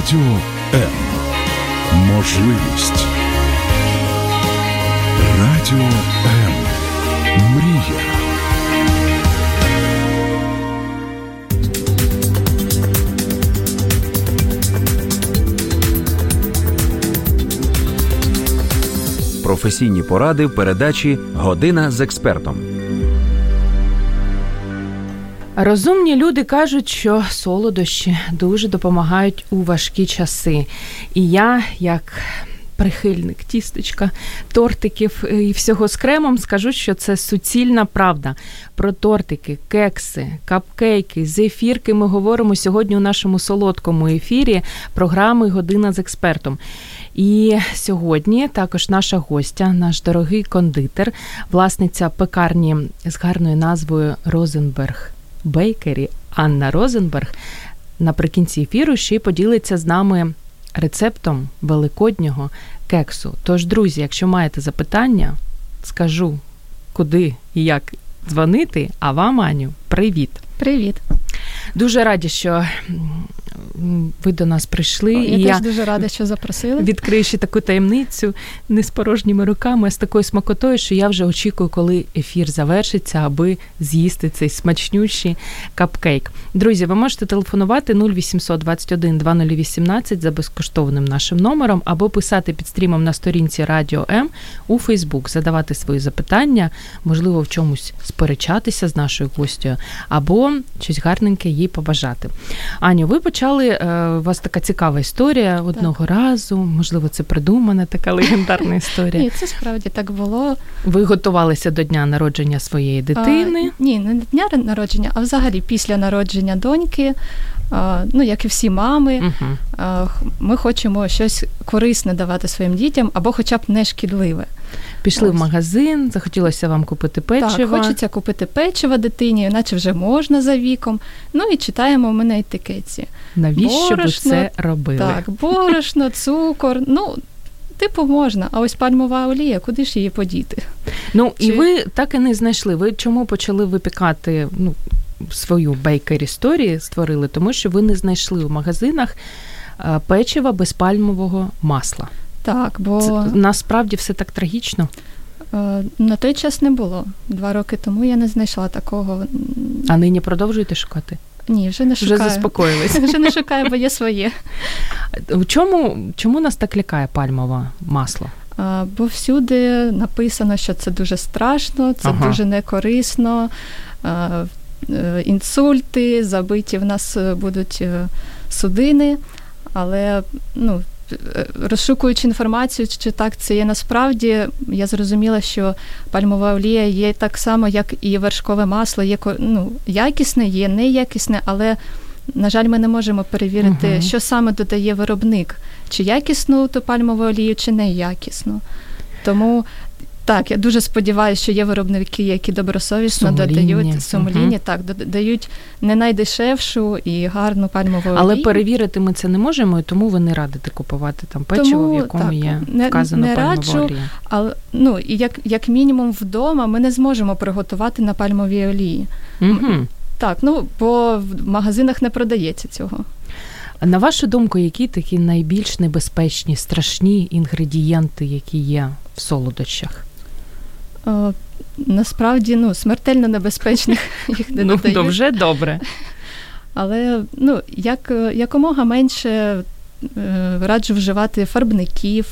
Радіо М. Можливість. Радіо М. Мрія. Професійні поради в передачі Година з експертом. Розумні люди кажуть, що солодощі дуже допомагають у важкі часи. І я, як прихильник тістечка, тортиків і всього з кремом, скажу, що це суцільна правда. Про тортики, кекси, капкейки, зефірки ми говоримо сьогодні у нашому солодкому ефірі програми Година з експертом. І сьогодні також наша гостя, наш дорогий кондитер, власниця пекарні з гарною назвою Розенберг Бейкері Анна Розенберг наприкінці ефіру ще й поділиться з нами рецептом великоднього кексу. Тож, друзі, якщо маєте запитання, скажу, куди і як дзвонити. А вам, Аню, привіт! Привіт! Дуже раді, що ви до нас прийшли. О, я і теж я дуже рада, що запросили. Відкрию ще таку таємницю не з порожніми руками, а з такою смакотою, що я вже очікую, коли ефір завершиться, аби з'їсти цей смачнющий капкейк. Друзі, ви можете телефонувати 0800 21 2018 за безкоштовним нашим номером, або писати під стрімом на сторінці Радіо М у Фейсбук, задавати свої запитання, можливо, в чомусь сперечатися з нашою гостю, або щось гарненьке їй побажати. Аню, ви почали. Е, у вас така цікава історія одного так. разу. Можливо, це придумана така легендарна історія. Ні, це справді так було. Ви готувалися до дня народження своєї дитини? А, ні, не до дня народження, а взагалі після народження доньки. Ну, як і всі мами, uh-huh. ми хочемо щось корисне давати своїм дітям або, хоча б не шкідливе. Пішли Ось. в магазин, захотілося вам купити печиво. Так, хочеться купити печиво дитині, наче вже можна за віком. Ну і читаємо ми на етикетці. Навіщо борошно, ви це робили? Так, борошно, цукор. Ну, типу, можна, а ось пальмова олія, куди ж її подіти? Ну, Чи... і ви так і не знайшли. Ви чому почали випікати ну, свою бейкер історії створили? Тому що ви не знайшли в магазинах е, печива без пальмового масла. Так, бо Це, насправді все так трагічно. Е, на той час не було. Два роки тому я не знайшла такого. А нині продовжуєте шукати? Ні, вже не шукаю. Вже заспокоїлися. Вже не шукаю, бо є своє. Чому чому нас так лякає пальмове масло? А, Бо всюди написано, що це дуже страшно, це ага. дуже некорисно, а, е, інсульти, забиті в нас будуть е, судини, але ну, розшукуючи інформацію, чи так це є насправді, я зрозуміла, що пальмова олія є так само, як і вершкове масло, є ну, якісне, є неякісне, але. На жаль, ми не можемо перевірити, uh-huh. що саме додає виробник, чи якісну ту пальмову олію, чи неякісну. Тому так, я дуже сподіваюся, що є виробники, які добросовісно сумління. додають сумління, uh так, додають не найдешевшу і гарну пальмову олію. Але перевірити ми це не можемо, і тому ви не радите купувати там печиво, тому, в якому так, є вказано не, не пальмова олія. Але ну і як як мінімум вдома ми не зможемо приготувати на пальмовій олії. uh Так, ну бо в магазинах не продається цього. На вашу думку, які такі найбільш небезпечні, страшні інгредієнти, які є в солодощах? О, насправді ну, смертельно небезпечних їх не ну, додають. Ну, вже добре. Але ну, як, якомога менше е, раджу вживати фарбників,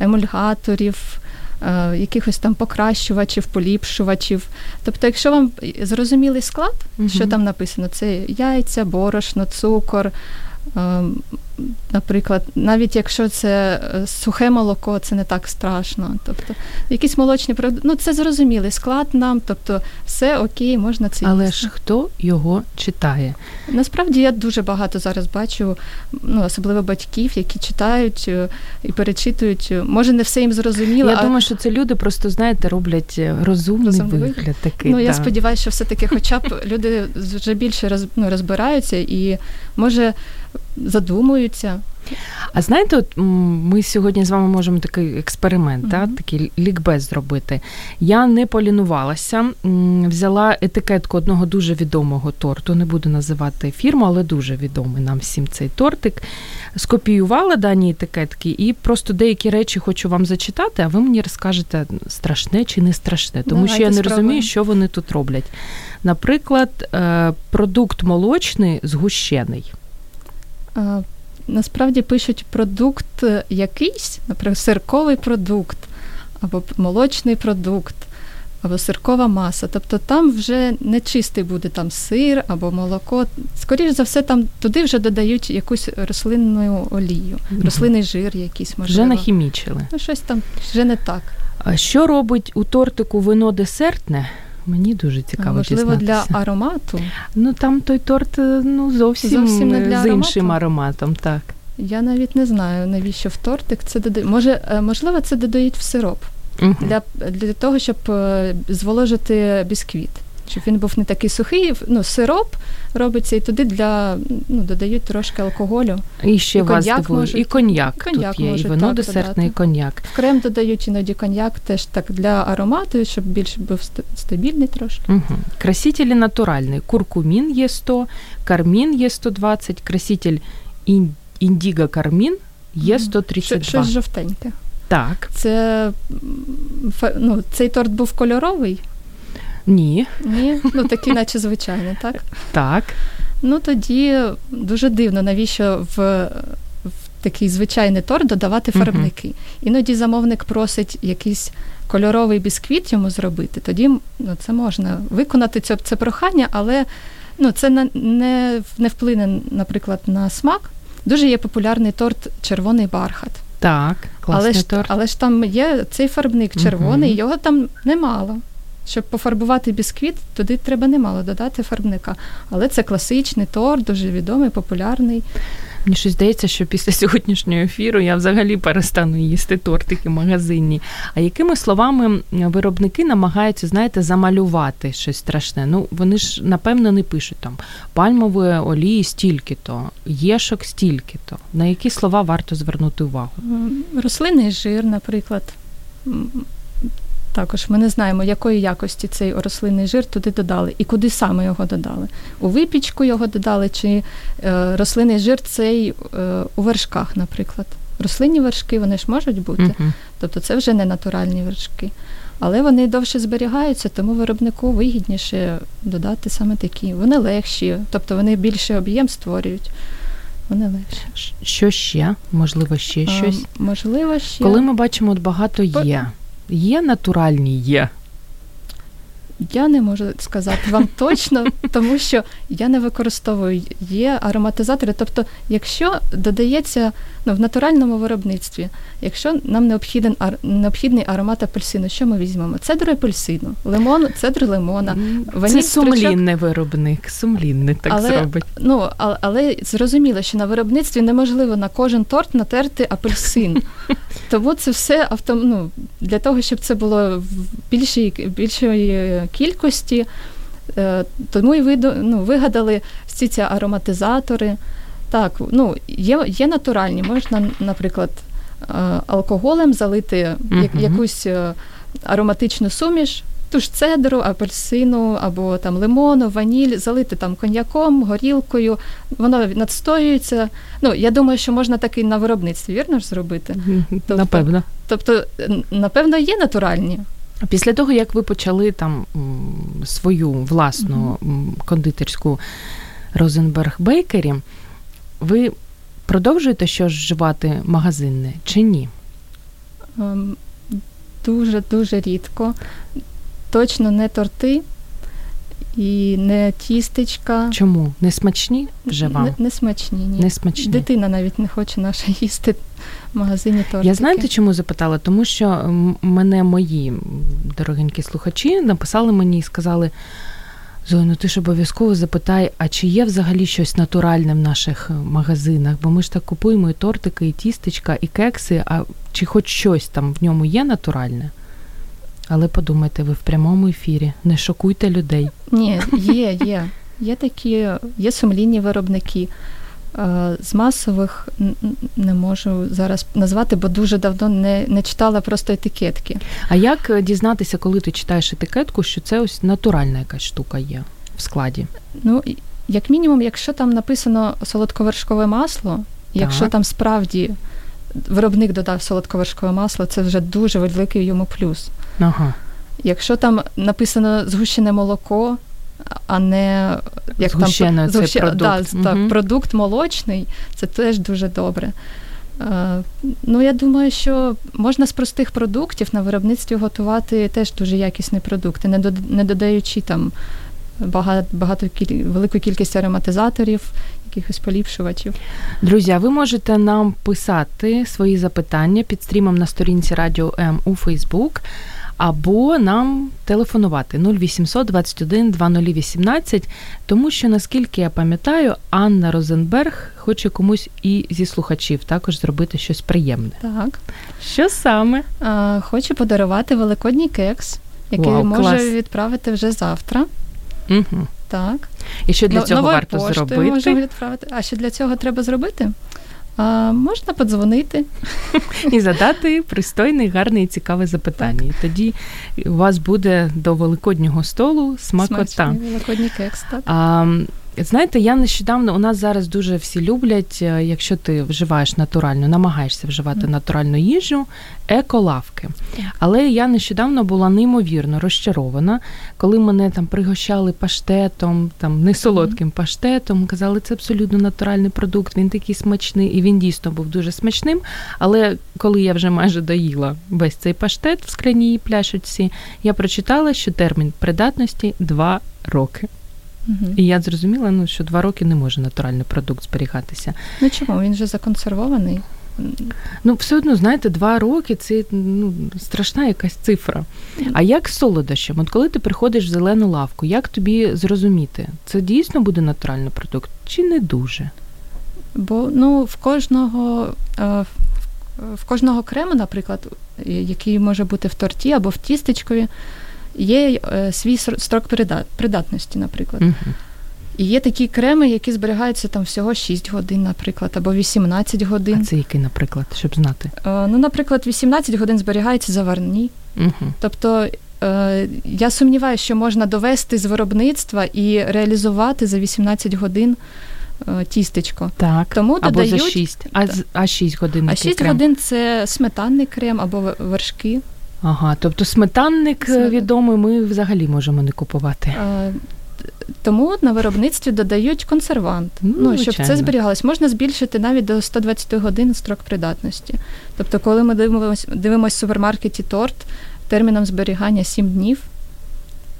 емульгаторів, е, якихось там покращувачів, поліпшувачів. Тобто, якщо вам зрозумілий склад, угу. що там написано, це яйця, борошно, цукор. Наприклад, навіть якщо це е, сухе молоко, це не так страшно. Тобто, якісь молочні продукти, ну це зрозумілий склад нам, тобто все окей, можна це. Але їсти. ж хто його читає? Насправді я дуже багато зараз бачу, ну особливо батьків, які читають е, і перечитують. Може, не все їм зрозуміло. Я а... думаю, що це люди просто знаєте, роблять е, розумний, розумний вигляд. такий. Ну да. я сподіваюся, що все таки, хоча б люди вже більше роз, ну, розбираються і може задумуються. А знаєте, от ми сьогодні з вами можемо такий експеримент, mm-hmm. та, такий лікбез зробити. Я не полінувалася, взяла етикетку одного дуже відомого торту, не буду називати фірму, але дуже відомий нам всім цей тортик. Скопіювала дані етикетки і просто деякі речі хочу вам зачитати, а ви мені розкажете, страшне чи не страшне, тому Давайте що я не спробуємо. розумію, що вони тут роблять. Наприклад, е, продукт молочний згущений. Насправді пишуть продукт е, якийсь, наприклад, сирковий продукт, або молочний продукт, або сиркова маса. Тобто там вже не чистий буде там сир або молоко. Скоріше за все, там туди вже додають якусь рослинну олію, рослинний жир якийсь можливо. Вже нахімічили. Ну, щось там вже не так. А що робить у тортику вино десертне? Мені дуже цікаво. Можливо, дізнатися. для аромату. Ну там той торт е, ну зовсім, зовсім не для з іншим ароматом, так. Я навіть не знаю, навіщо в тортик це додають. Може, е, можливо, це додають в сироп угу. для для того, щоб е, зволожити бісквіт. Щоб він був не такий сухий, ну, сироп робиться, і туди для ну, додають трошки алкоголю. І ще і вас коньяк можуть, і коньяк, коньяк тут є, і вино десертне, і коньяк. В крем додають іноді коньяк теж так для аромату, щоб більше був стабільний трошки. Угу. Красителі натуральні. Куркумін є 100, кармін є 120, краситель індіго кармін є 132. Щось жовтеньке. Так. Це ну, цей торт був кольоровий. Ні. Ні, ну такий, наче звичайний, так? Так. Ну тоді дуже дивно, навіщо в такий звичайний торт додавати фарбники. uh Іноді замовник просить якийсь кольоровий бісквіт йому зробити, тоді ну, це можна виконати це це прохання, але ну, це не, не вплине, наприклад, на смак. Дуже є популярний торт червоний бархат. Так, класний але ж, торт. Але ж там є цей фарбник червоний, uh його там немало. Щоб пофарбувати бісквіт, туди треба немало додати фарбника. Але це класичний торт, дуже відомий, популярний. Мені щось здається, що після сьогоднішнього ефіру я взагалі перестану їсти тортики магазинні. А якими словами виробники намагаються, знаєте, замалювати щось страшне? Ну, вони ж, напевно, не пишуть там пальмової олії стільки-то, єшок стільки-то. На які слова варто звернути увагу? Рослинний жир, наприклад. Також ми не знаємо, якої якості цей рослинний жир туди додали і куди саме його додали. У випічку його додали, чи е, рослинний жир цей е, у вершках, наприклад. Рослинні вершки вони ж можуть бути, uh-huh. тобто це вже не натуральні вершки. Але вони довше зберігаються, тому виробнику вигідніше додати саме такі. Вони легші, тобто вони більше об'єм створюють. Вони легші. Що ще? Можливо, ще щось? А, можливо, ще. Коли ми бачимо, от багато є. Є натуральні є. Я не можу сказати вам точно, тому що я не використовую є ароматизатори. Тобто, якщо додається ну, в натуральному виробництві, якщо нам необхіден необхідний аромат апельсину, що ми візьмемо? Цедр апельсину, лимон, цедр лимона, ваніль, Це сумлінний виробник, сумлінний так але, зробить. Ну, але, але зрозуміло, що на виробництві неможливо на кожен торт натерти апельсин. Тому це все авто, ну, для того, щоб це було в більшій більшої кількості. Е, тому і ну, вигадали всі ці ароматизатори. Так, ну, є є натуральні, можна, наприклад, е, алкоголем залити uh якусь е, ароматичну суміш, ту ж цедру, апельсину або там лимону, ваніль, залити там коньяком, горілкою, воно надстоюється. Ну, я думаю, що можна так і на виробництві, вірно ж зробити? Тобто, Напевно. Тобто, напевно, є натуральні. Після того, як ви почали там свою власну кондитерську Розенберг Бейкері, ви продовжуєте щось вживати магазинне чи ні? Ем, дуже дуже рідко. Точно не торти і не тістечка. Чому? Не смачні вже вам? Не, не смачні, ні. Не смачні. Дитина навіть не хоче наша їсти в магазині тортики. Я знаєте, чому запитала? Тому що мене мої дорогенькі слухачі написали мені і сказали. Зоя, ну ти ж обов'язково запитай, а чи є взагалі щось натуральне в наших магазинах? Бо ми ж так купуємо і тортики, і тістечка, і кекси, а чи хоч щось там в ньому є натуральне? Але подумайте, ви в прямому ефірі, не шокуйте людей. Ні, є, є. Є такі, є сумлінні виробники. Е, з масових не можу зараз назвати, бо дуже давно не не читала просто етикетки. А як е, дізнатися, коли ти читаєш етикетку, що це ось натуральна якась штука є в складі? Ну, як мінімум, якщо там написано солодковершкове масло, так. якщо там справді виробник додав солодковершкове масло, це вже дуже великий йому плюс. Ага. Якщо там написано згущене молоко, а не як Згущено там згущ... продукт. Да, угу. так, продукт молочний, це теж дуже добре. Е, ну, я думаю, що можна з простих продуктів на виробництві готувати теж дуже якісні продукти, не не додаючи там багато, багато велику кількість ароматизаторів, якихось поліпшувачів. Друзі, а ви можете нам писати свої запитання під стрімом на сторінці Радіо М у Фейсбук або нам телефонувати 0800 21 2018, тому що, наскільки я пам'ятаю, Анна Розенберг хоче комусь і зі слухачів також зробити щось приємне. Так. Що саме? А, Хочу подарувати великодній кекс, який Вау, може клас. відправити вже завтра. Угу. Так. І що для цього Новою варто зробити? Можемо відправити. А що для цього треба зробити? А, Можна подзвонити і задати пристойне, гарне і цікаве запитання. Так. І тоді у вас буде до великоднього столу смакота. Смачний великодній кекс, так. А, Знаєте, я нещодавно у нас зараз дуже всі люблять, е, якщо ти вживаєш натуральну, намагаєшся вживати натуральну їжу, еколавки. Але я нещодавно була неймовірно розчарована, коли мене там пригощали паштетом, там не солодким паштетом. Казали, це абсолютно натуральний продукт, він такий смачний, і він дійсно був дуже смачним. Але коли я вже майже доїла весь цей паштет в скляній пляшечці, я прочитала, що термін придатності 2 роки. Угу. І я зрозуміла, ну, що два роки не може натуральний продукт зберігатися. Ну чому? Він же законсервований. Ну, все одно, знаєте, два роки це ну, страшна якась цифра. А як з солодощем? От коли ти приходиш в зелену лавку, як тобі зрозуміти, це дійсно буде натуральний продукт чи не дуже? Бо ну, в кожного е, в кожного крему, наприклад, який може бути в торті або в тістечкові, є е, свій строк придатності, наприклад. Угу. І є такі креми, які зберігаються там всього 6 годин, наприклад, або 18 годин. А це який, наприклад, щоб знати? Е, ну, наприклад, 18 годин зберігаються заварні. Угу. Тобто е, я сумніваюся, що можна довести з виробництва і реалізувати за 18 годин. Тістечко. Так, Тому або додають, за 6. А, а 6 годин. А 6 крем? годин це сметанний крем або вершки. Ага, тобто сметанник Смет... відомий ми взагалі можемо не купувати. А, тому на виробництві додають консервант. Ну, ну щоб це зберігалось. Можна збільшити навіть до 120 годин строк придатності. Тобто, коли ми дивимося дивимося в супермаркеті торт терміном зберігання 7 днів.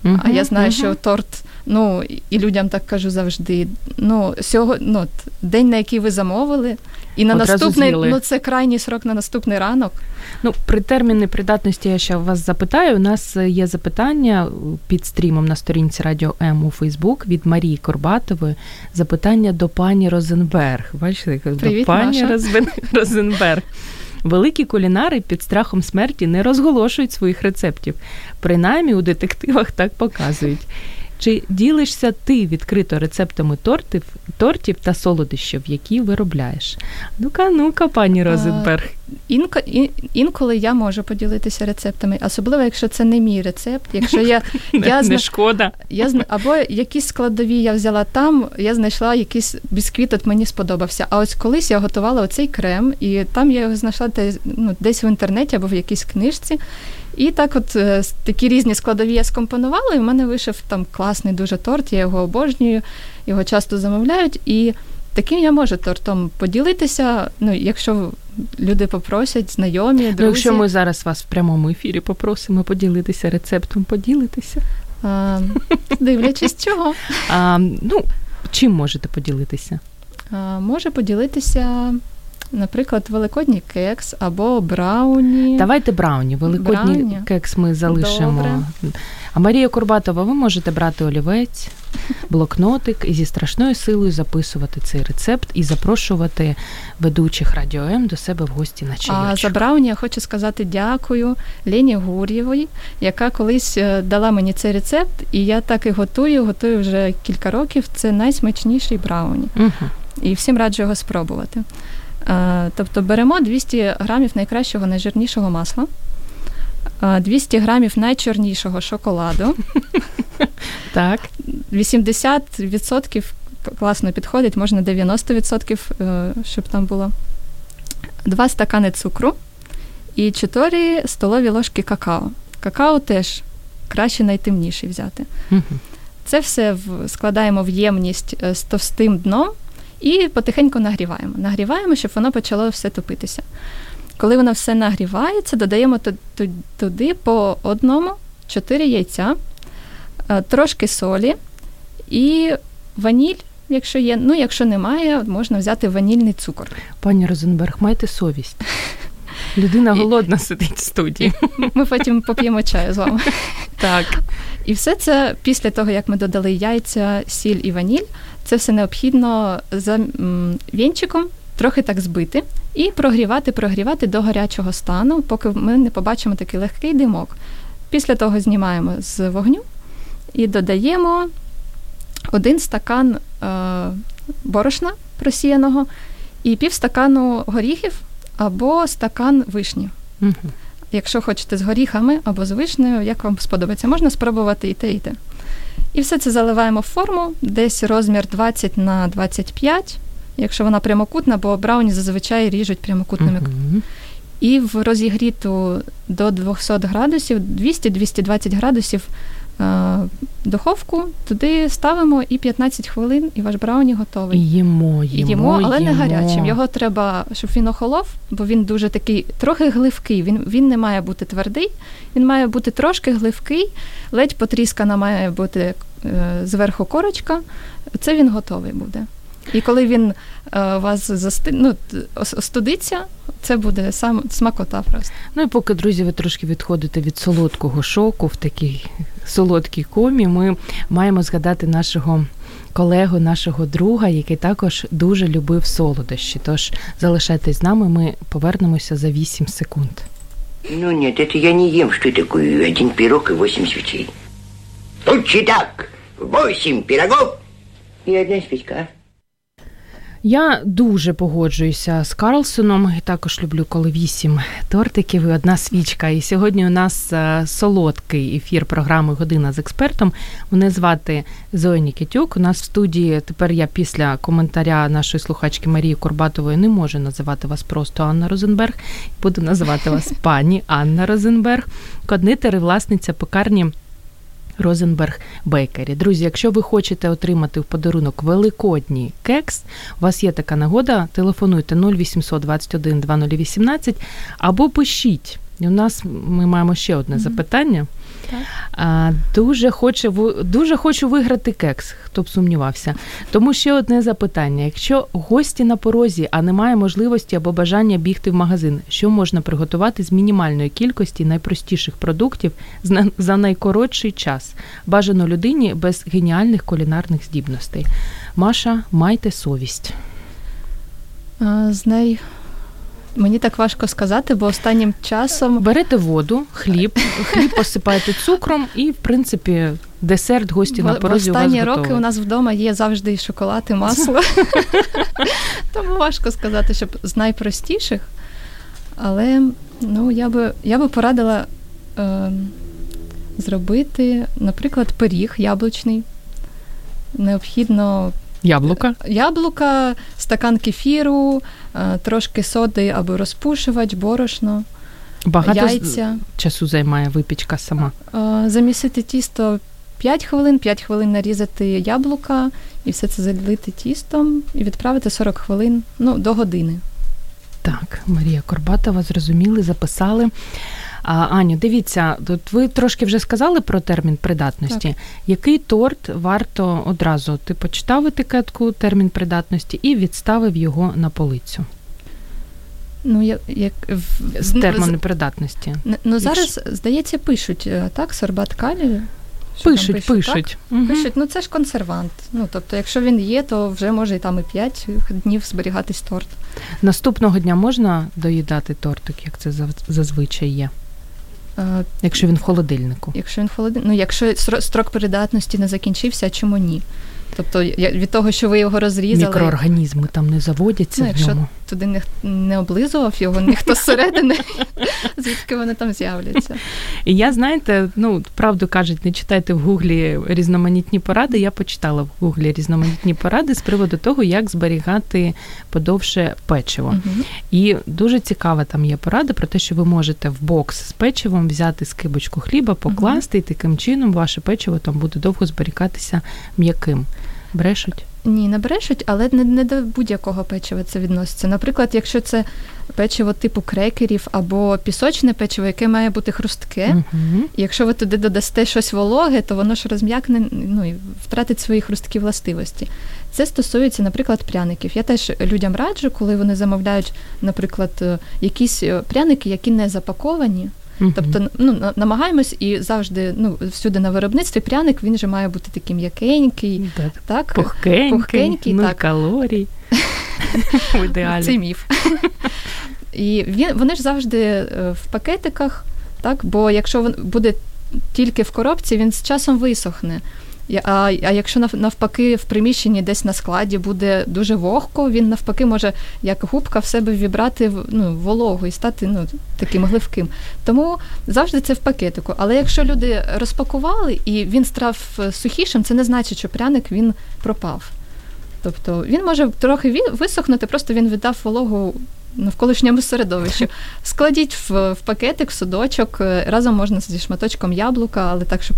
Uh-huh, а я знаю, uh-huh. що торт, ну і людям так кажу завжди. Ну, сього, ну, день, на який ви замовили, і на Одразу наступний з'їли. ну це крайній срок на наступний ранок. Ну, при терміни придатності я ще вас запитаю. У нас є запитання під стрімом на сторінці Радіо М у Фейсбук від Марії Корбатової. Запитання до пані Розенберг. Бачите, Привіт, до пані Маша. Розенберг. Великі кулінари під страхом смерті не розголошують своїх рецептів. Принаймні у детективах так показують. Чи ділишся ти відкрито рецептами тортів тортів та солодощів, які виробляєш? Ну-ка, ну-ка, пані Розенберг. Інко, ін, інколи я можу поділитися рецептами, особливо, якщо це не мій рецепт. Якщо я, не, я не шкода. Я, Або якісь складові я взяла там, я знайшла якийсь бісквіт, от мені сподобався. А ось колись я готувала оцей крем, і там я його знайшла ну, десь в інтернеті або в якійсь книжці. І так, от е, такі різні складові я скомпонувала, і в мене вийшов там класний дуже торт, я його обожнюю, його часто замовляють. І таким я можу тортом поділитися. Ну, якщо люди попросять, знайомі, друзі. Ну, Якщо ми зараз вас в прямому ефірі попросимо поділитися рецептом, поділитися. А, Дивлячись чого. А, Ну, чим можете поділитися? А, Може поділитися. Наприклад, великодній кекс або брауні. Давайте брауні. Великодній брауні. кекс ми залишимо. Добре. А Марія Курбатова, ви можете брати олівець, блокнотик і зі страшною силою записувати цей рецепт і запрошувати ведучих радіо М до себе в гості на чайочок. А за брауні я хочу сказати дякую Лені Гур'євої, яка колись е, дала мені цей рецепт, і я так і готую. Готую вже кілька років. Це найсмачніший брауні. Угу. і всім раджу його спробувати. Е, тобто беремо 200 грамів найкращого найжирнішого масла, 200 грамів найчорнішого шоколаду. Так. 80% класно підходить, можна 90%, е, щоб там було. Два стакани цукру і 4 столові ложки какао. Какао теж краще найтемніший взяти. Це все складаємо в ємність е, з товстим дном і потихеньку нагріваємо. Нагріваємо, щоб воно почало все топитися. Коли воно все нагрівається, додаємо туди по одному 4 яйця, е, трошки солі і ваніль, якщо є. Ну, якщо немає, можна взяти ванільний цукор. Пані Розенберг, майте совість. Людина голодна сидить в студії. Ми потім поп'ємо чаю з вами. Так. І все це після того, як ми додали яйця, сіль і ваніль, це все необхідно за вінчиком трохи так збити і прогрівати, прогрівати до гарячого стану, поки ми не побачимо такий легкий димок. Після того знімаємо з вогню і додаємо один стакан е, борошна просіяного і пів стакану горіхів або стакан вишні. Угу. Якщо хочете з горіхами або з вишнею, як вам сподобається, можна спробувати і те, і те. І все це заливаємо в форму, десь розмір 20 на 25, якщо вона прямокутна, бо брауні зазвичай ріжуть прямокутними. Uh-huh. І в розігріту до 200 градусів, 200-220 градусів духовку, туди ставимо і 15 хвилин, і ваш брауні готовий. І Їмо, їмо, їмо, але їмо. не гарячим. Його треба, щоб він охолов, бо він дуже такий трохи гливкий. Він він не має бути твердий, він має бути трошки гливкий, ледь потріскана має бути е, зверху корочка. Це він готовий буде. І коли він е, вас засти... ну, остудиться, це буде сам смакота просто. Ну і поки, друзі, ви трошки відходите від солодкого шоку в такій солодкій комі, ми маємо згадати нашого колегу, нашого друга, який також дуже любив солодощі. Тож залишайтесь з нами, ми повернемося за 8 секунд. Ну нет, это я не ем, что такое один пирог и восемь свечей. Лучше так, восемь пирогов и одна свечка. Я дуже погоджуюся з Карлсоном. Також люблю, коли вісім тортиків і одна свічка. І сьогодні у нас е, солодкий ефір програми Година з експертом. Мене звати Зоя Нікітюк. У нас в студії тепер я після коментаря нашої слухачки Марії Курбатової не можу називати вас просто Анна Розенберг. Буду називати вас пані Анна Розенберг, коднитер і власниця пекарні. Розенберг Бейкері. Друзі, якщо ви хочете отримати в подарунок великодній кекс, у вас є така нагода, телефонуйте 0800 21 2018 або пишіть. І у нас ми маємо ще одне mm-hmm. запитання. А, Дуже хочу, дуже хочу виграти кекс, хто б сумнівався. Тому ще одне запитання: якщо гості на порозі, а немає можливості або бажання бігти в магазин, що можна приготувати з мінімальної кількості найпростіших продуктів за найкоротший час? Бажано людині без геніальних кулінарних здібностей. Маша, майте совість. З най Мені так важко сказати, бо останнім часом берете воду, хліб, хліб посипаєте цукром, і в принципі десерт гості бо, на порозі. Останні у вас роки у нас вдома є завжди і шоколад, і масло. Тому важко сказати, щоб з найпростіших. Але ну, я би я би порадила е, зробити, наприклад, пиріг яблучний. Необхідно Яблука. Яблука, стакан кефіру, е, трошки соди або розпушувач, борошно. Багато яйця. часу займає випічка сама. Е, замісити тісто 5 хвилин, 5 хвилин нарізати яблука і все це залити тістом і відправити 40 хвилин ну, до години. Так, Марія Корбатова, зрозуміли, записали. А, Аню, дивіться, тут ви трошки вже сказали про термін придатності. Так. Який торт варто одразу? Ти почитав етикетку, термін придатності і відставив його на полицю? Ну, як, як З терміну придатності. Ну, зараз, здається, пишуть, е, так, сорбат калію? Пишуть, пишуть. Пишуть. Угу. пишуть, ну це ж консервант. Ну, тобто, якщо він є, то вже може і там і 5 днів зберігатись торт. Наступного дня можна доїдати тортик, як це зазвичай є? Якщо він в холодильнику. Якщо він в холодильнику. Ну, якщо строк придатності не закінчився, чому ні? Тобто від того, що ви його розрізали. Мікроорганізми там не заводяться. Ну, якщо в ньому. туди не, не облизував його, ніхто зсередини, звідки вони там з'являться. І я, знаєте, ну, правду кажуть, не читайте в гуглі різноманітні поради. Я почитала в гуглі різноманітні поради з приводу того, як зберігати подовше печиво. Угу. І дуже цікава там є порада про те, що ви можете в бокс з печивом взяти скибочку хліба, покласти, і таким чином ваше печиво там буде довго зберігатися м'яким. Брешуть? Ні, не брешуть, але не, не до будь-якого печива це відноситься. Наприклад, якщо це печиво типу крекерів або пісочне печиво, яке має бути хрустке, і якщо ви туди додасте щось вологе, то воно ж розм'якне, ну і втратить свої хрусткі властивості. Це стосується, наприклад, пряників. Я теж людям раджу, коли вони замовляють, наприклад, е, якісь е, пряники, які не запаковані. Тобто, ну намагаємось і завжди, ну всюди на виробництві пряник він же має бути такий м'якенький, так, так пухкенький, пухкенький ну, так. калорій. В ідеалі. Це міф. І він, вони ж завжди е, в пакетиках, так? бо якщо він буде тільки в коробці, він з часом висохне. А а якщо навпаки в приміщенні десь на складі буде дуже вогко, він навпаки може як губка в себе вібрати ну, вологу і стати ну, таким гливким. Тому завжди це в пакетику. Але якщо люди розпакували і він став сухішим, це не значить, що пряник він пропав. Тобто він може трохи висохнути, просто він віддав вологу навколишньому середовищу. Складіть в, в пакетик, в судочок, разом можна зі шматочком яблука, але так, щоб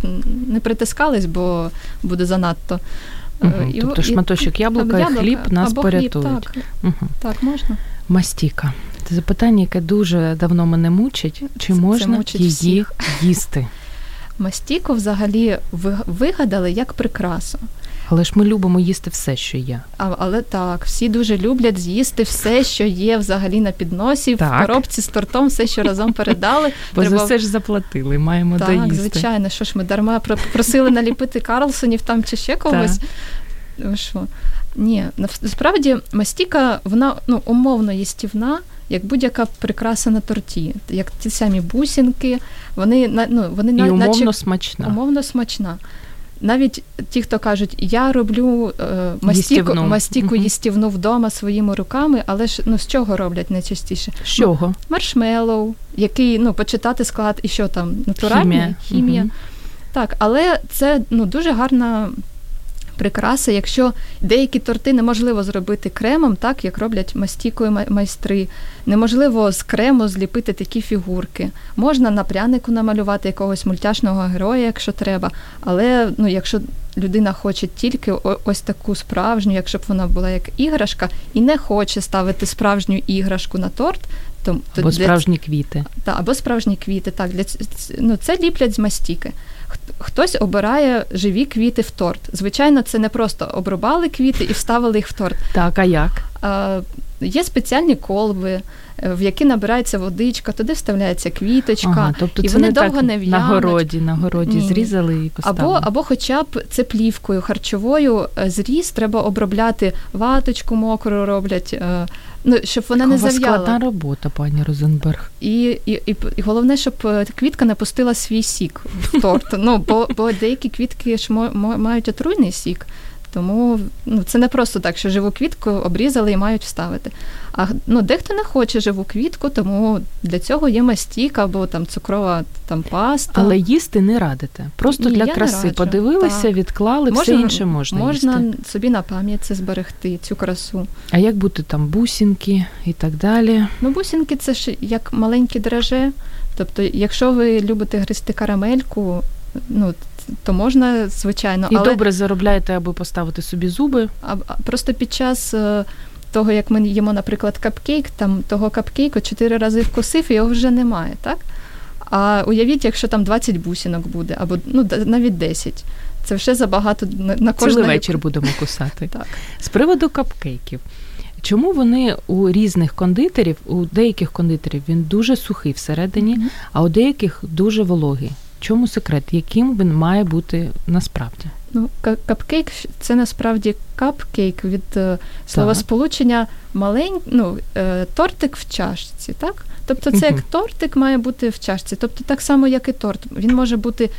не притискались, бо буде занадто. Угу, і, тобто шматочок яблука, яблука, і хліб нас або порятують. Хліб, так, угу. так, можна. Мастіка. Це запитання, яке дуже давно мене мучить. Чи це, можна це мучить її всіх. їсти? Мастіку взагалі вигадали як прикрасу. Але ж ми любимо їсти все, що є. А, але так, всі дуже люблять з'їсти все, що є взагалі на підносі, так. в коробці з тортом, все, що разом передали. Бо Треба... за все ж заплатили, маємо так, доїсти. Так, звичайно, що ж ми дарма просили наліпити Карлсонів там чи ще когось. Що? Ні, насправді мастіка, вона ну, умовно їстівна, як будь-яка прикраса на торті, як ті самі бусинки, вони ну, вони І умовно наче, смачна. Умовно смачна. Навіть ті, хто кажуть, я роблю е, мастіку, мастіку угу. їстівну вдома своїми руками, але ж ну з чого роблять найчастіше? З чого? Маршмеллоу, який ну почитати склад і що там натуральний хімія. хімія. Угу. Так, але це ну дуже гарна прикраса, якщо деякі торти неможливо зробити кремом, так як роблять мастікою майстри. Неможливо з крему зліпити такі фігурки. Можна на прянику намалювати якогось мультяшного героя, якщо треба. Але ну, якщо людина хоче тільки ось таку справжню, якщо б вона була як іграшка, і не хоче ставити справжню іграшку на торт, то або для... справжні квіти. Та, або справжні квіти. Так, для ну, це ліплять з мастіки. Хтось обирає живі квіти в торт. Звичайно, це не просто обрубали квіти і вставили їх в торт. Так, а як? А, Є спеціальні колби, в які набирається водичка, туди вставляється квіточка, ага, тобто і це вони не довго так не в'януть. На городі, на городі Ні. зрізали і поставили. Або, або хоча б це плівкою харчовою зріз, треба обробляти ваточку мокру роблять, ну, щоб вона Яка не зав'яла. складна робота, пані Розенберг. І, і, і, і головне, щоб квітка не пустила свій сік в торт. Ну, бо, бо деякі квітки ж мають отруйний сік. Тому ну, це не просто так, що живу квітку обрізали і мають вставити. А ну, дехто не хоче живу квітку, тому для цього є мастік або там цукрова там паста. Але їсти не радите. Просто Ні, для краси подивилися, так. відклали, можна, все інше можна. Можна їсти. собі на пам'ять це зберегти, цю красу. А як бути там бусинки і так далі? Ну, бусинки це ж як маленькі драже. Тобто, якщо ви любите гристи карамельку, ну то можна, звичайно. І але... добре заробляєте, аби поставити собі зуби. А, просто під час е, того, як ми їмо, наприклад, капкейк, там того капкейку чотири рази вкусив, і його вже немає, так? А уявіть, якщо там 20 бусинок буде, або ну, навіть 10. Це вже забагато на, кожний Цілий вечір будемо кусати. так. З приводу капкейків. Чому вони у різних кондитерів, у деяких кондитерів він дуже сухий всередині, mm-hmm. а у деяких дуже вологий? Чому секрет? Яким він має бути насправді? Ну, капкейк це насправді капкейк від е, словосполучення малень... ну, е, тортик в чашці, так? Тобто це як тортик має бути в чашці. Тобто так само, як і торт. Він може бути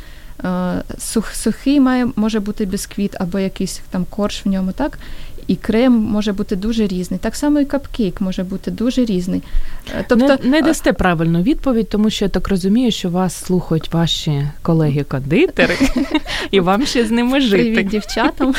Е, сух, сухий має, може бути бісквіт або якийсь там корж в ньому, так? І крем може бути дуже різний. Так само і капкейк може бути дуже різний. Е, тобто не, не дасте правильну відповідь, тому що я так розумію, що вас слухають ваші колеги-кондитери, і вам ще з ними жити. Привіт дівчатам.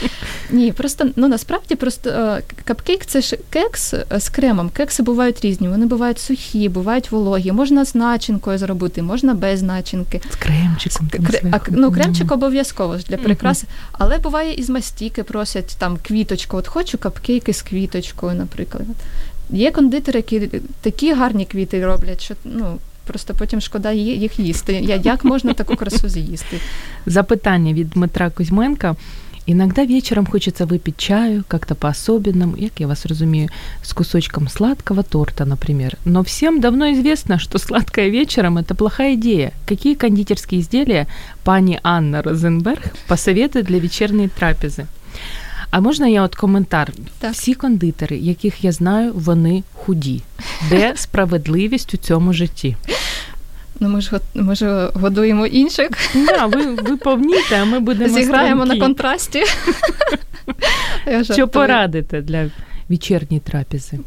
Ні, просто ну насправді просто е, капкейк це ж кекс з кремом. Кекси бувають різні. Вони бувають сухі, бувають вологі. Можна з начинкою зробити, можна без начинки. З кремчиком. Кре, ну, кремчик обов'язково ж для прикраси, але буває і з мастіки просять там квіточку. От хочу капкейки з квіточкою, наприклад. Є кондитери, які такі гарні квіти роблять, що ну. Просто потім шкода їх їсти. Як можна таку красу з'їсти? Запитання від Дмитра Кузьменка. Иногда вечером хочется выпить чаю, как-то по-особенному, як я вас разумею, с кусочком сладкого торта, например. Но всем давно известно, что сладкое вечером – это плохая идея. Какие кондитерские изделия пани Анна Розенберг посоветует для вечерней трапези? А можна я от коментар? Так. Всі кондитери, яких я знаю, вони худі. Де справедливість у цьому житті? Ну, ми ж ми ж годуємо інших. Да, ви ви повніте, а ми будемо зіграємо на контрасті. Що порадите для вечірньої трапези?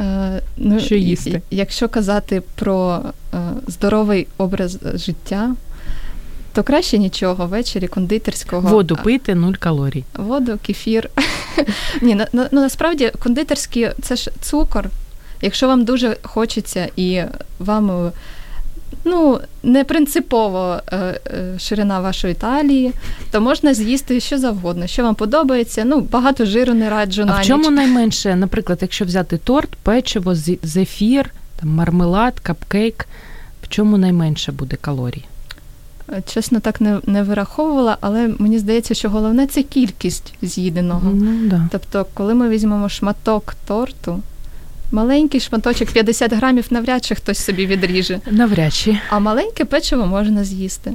Е, ну, Що їсти? Якщо казати про е, здоровий образ життя, то краще нічого ввечері кондитерського. Воду пити, нуль калорій. Воду, кефір. Ні, на, на, насправді кондитерські це ж цукор. Якщо вам дуже хочеться і вам ну, не принципово е, е, ширина вашої талії, то можна з'їсти що завгодно, що вам подобається. Ну, багато жиру не раджу. А на в чому найменше, наприклад, якщо взяти торт, печиво, зефір, там, мармелад, капкейк, в чому найменше буде калорій? Е, чесно, так не не вираховувала, але мені здається, що головне це кількість з'їденого. Ну, да. Тобто, коли ми візьмемо шматок торту, Маленький шматочок 50 грамів навряд чи хтось собі відріже. Навряд чи. А маленьке печиво можна з'їсти.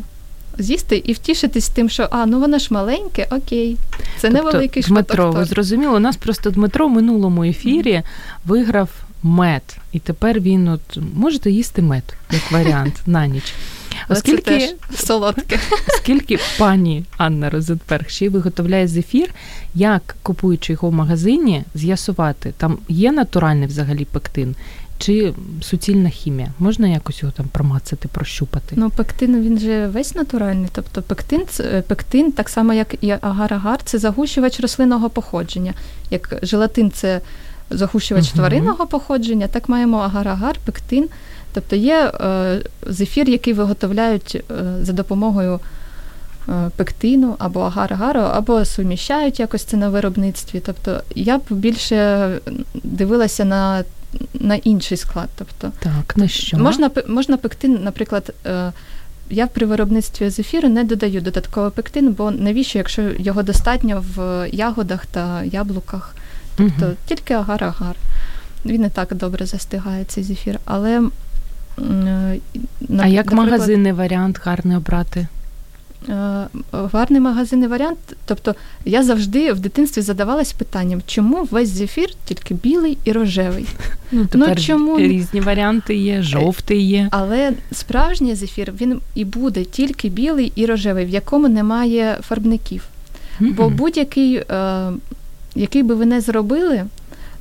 З'їсти і втішитись тим, що а, ну воно ж маленьке, окей. Це тобто, невеликий шматок. Дмитро, ви зрозуміли, у нас просто Дмитро в минулому ефірі виграв мед. І тепер він от можете їсти мед як варіант на ніч. Оскільки це теж солодке. Оскільки пані Анна Розенберг ще й виготовляє зефір, як купуючи його в магазині, з'ясувати, там є натуральний взагалі пектин. Чи суцільна хімія? Можна якось його там промацати, прощупати? Ну, пектин він же весь натуральний. Тобто пектин, пектин, так само як і агар-агар, це загущувач рослинного походження. Як желатин це загущувач uh тваринного походження, так маємо агар-агар, пектин. Тобто є е, зефір, який виготовляють е, за допомогою е, пектину або агар-агару, або суміщають якось це на виробництві. Тобто я б більше дивилася на на інший склад. Тобто, так, на що? Можна можна пектин, наприклад, я при виробництві зефіру не додаю додатково пектин, бо навіщо, якщо його достатньо в ягодах та яблуках, тобто угу. тільки агар-агар. Він не так добре застигає цей зефір. Але а як магазинний варіант гарний обрати? Е, гарний магазинний варіант. Тобто я завжди в дитинстві задавалась питанням, чому весь зефір тільки білий і рожевий. Ну, тепер ну, чому... Різні варіанти є, жовтий є. Але справжній зефір він і буде тільки білий і рожевий, в якому немає фарбників. Mm-hmm. Бо будь-який, е, який би ви не зробили,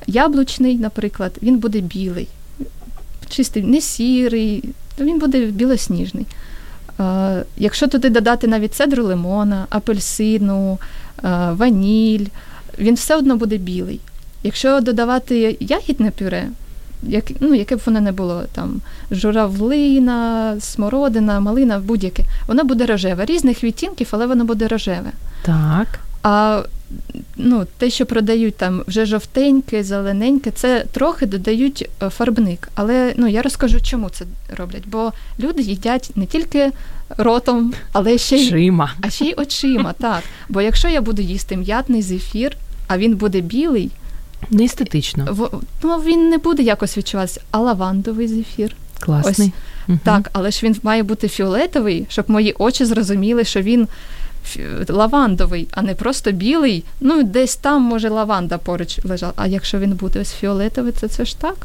яблучний, наприклад, він буде білий чистий, не сірий, то він буде білосніжний. Е, якщо туди додати навіть цедру лимона, апельсину, е, ваніль, він все одно буде білий. Якщо додавати ягідне пюре, як, ну, яке б воно не було, там журавлина, смородина, малина, будь-яке, воно буде рожеве. Різних відтінків, але воно буде рожеве. Так. А ну, те, що продають там вже жовтеньке, зелененьке, це трохи додають е, фарбник. Але ну, я розкажу, чому це роблять. Бо люди їдять не тільки ротом, але ще й очима. А ще й очима. так. Бо якщо я буду їсти м'ятний зефір, а він буде білий, не естетично. В, ну, він не буде якось відчуватися, а лавандовий зефір. Класний. Ось, угу. Так, але ж він має бути фіолетовий, щоб мої очі зрозуміли, що він лавандовий, а не просто білий. Ну, десь там, може, лаванда поруч лежала. А якщо він буде ось фіолетовий, це це ж так.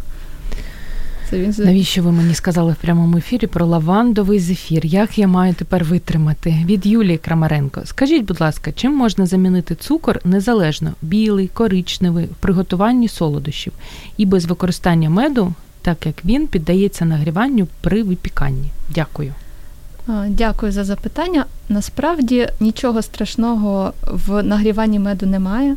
Це він Навіщо ви мені сказали в прямому ефірі про лавандовий зефір? Як я маю тепер витримати? Від Юлії Крамаренко. Скажіть, будь ласка, чим можна замінити цукор незалежно білий, коричневий в приготуванні солодощів і без використання меду, так як він піддається нагріванню при випіканні? Дякую. Дякую за запитання. Насправді нічого страшного в нагріванні меду немає.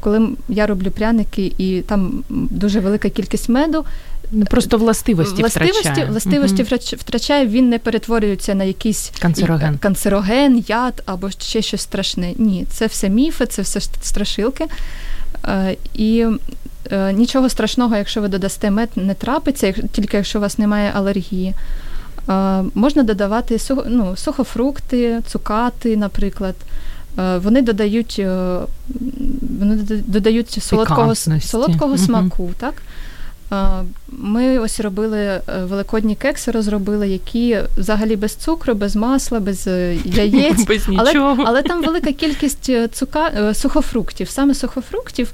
Коли я роблю пряники і там дуже велика кількість меду, Ну, просто властивості властивості, втрачає. властивості Мгм. втрачає, він не перетворюється на якийсь Канцероген. канцероген, яд або ще щось страшне. Ні, це все міфи, це все страшилки. Е, І е, нічого страшного, якщо ви додасте мед, не трапиться, тільки якщо у вас немає алергії. Е, Можна додавати ну, сухофрукти, цукати, наприклад. Е, Вони додають, е, вони додають солодкого, солодкого смаку, так? Е, Ми ось робили е, великодні кекси, розробили, які взагалі без цукру, без масла, без е, яєць. Без Але, нічого. але там велика кількість цука, сухофруктів, саме сухофруктів,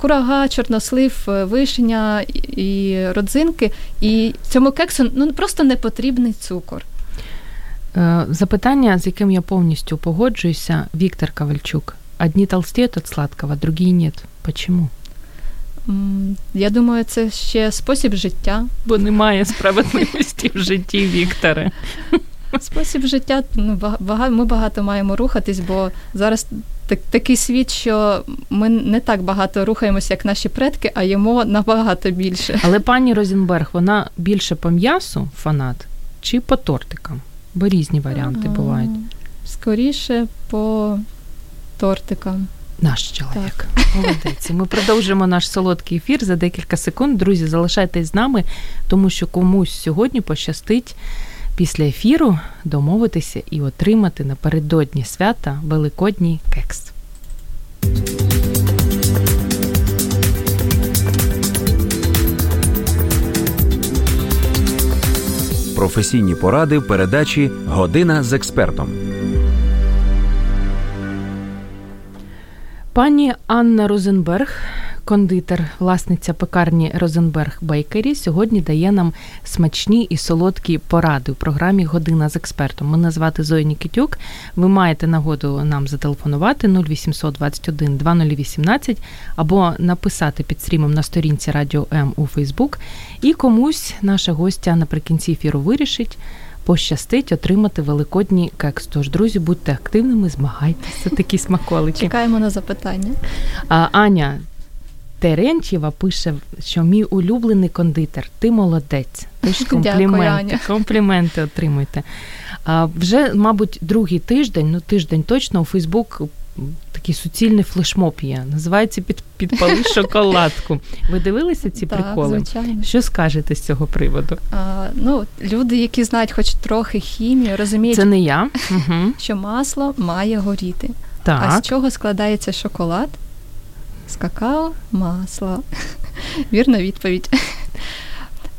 курага, чорнослив, вишня і- родзинки. І цьому кексу ну, просто не потрібний цукор. Запитання, з яким я повністю погоджуюся, Віктор Ковальчук. Одні толстеют от сладкого, другі нет. Почему? Я думаю, це ще спосіб життя. Бо немає справедливості в житті Вікторе. Спосіб життя, ну, бага- бага- ми багато маємо рухатись, бо зараз так, такий світ, що ми не так багато рухаємося, як наші предки, а їмо набагато більше. Але пані Розенберг, вона більше по м'ясу фанат чи по тортикам? Бо різні варіанти бувають. Скоріше по тортикам. Наш чоловік. Молодець. Ми продовжимо наш солодкий ефір за декілька секунд. Друзі, залишайтесь з нами, тому що комусь сьогодні пощастить після ефіру домовитися і отримати напередодні свята Великодній кекс. Професійні поради в передачі Година з експертом. Пані Анна Розенберг, кондитер, власниця пекарні Розенберг Бейкері, сьогодні дає нам смачні і солодкі поради у програмі Година з експертом. Мене звати Зоя Нікітюк. Ви маєте нагоду нам зателефонувати 0800 21 2018 або написати під стрімом на сторінці Радіо М у Фейсбук. І комусь наша гостя наприкінці ефіру вирішить. Пощастить отримати великодній кекс. Тож, друзі, будьте активними, змагайтеся, такі смаколики. Чекаємо на запитання. А, Аня Терентьєва пише, що мій улюблений кондитер, ти молодець. Тож Дякую, компліменти, Аня. компліменти отримуйте. А, вже, мабуть, другий тиждень, ну тиждень точно у Фейсбук такий суцільний флешмоб є. Називається під, підпали шоколадку. Ви дивилися ці Так, приколи? звичайно. Що скажете з цього приводу? А, ну, люди, які знають хоч трохи хімію, розуміють, Це не я. Угу. що масло має горіти. А з чого складається шоколад? З какао, масла. Вірна відповідь.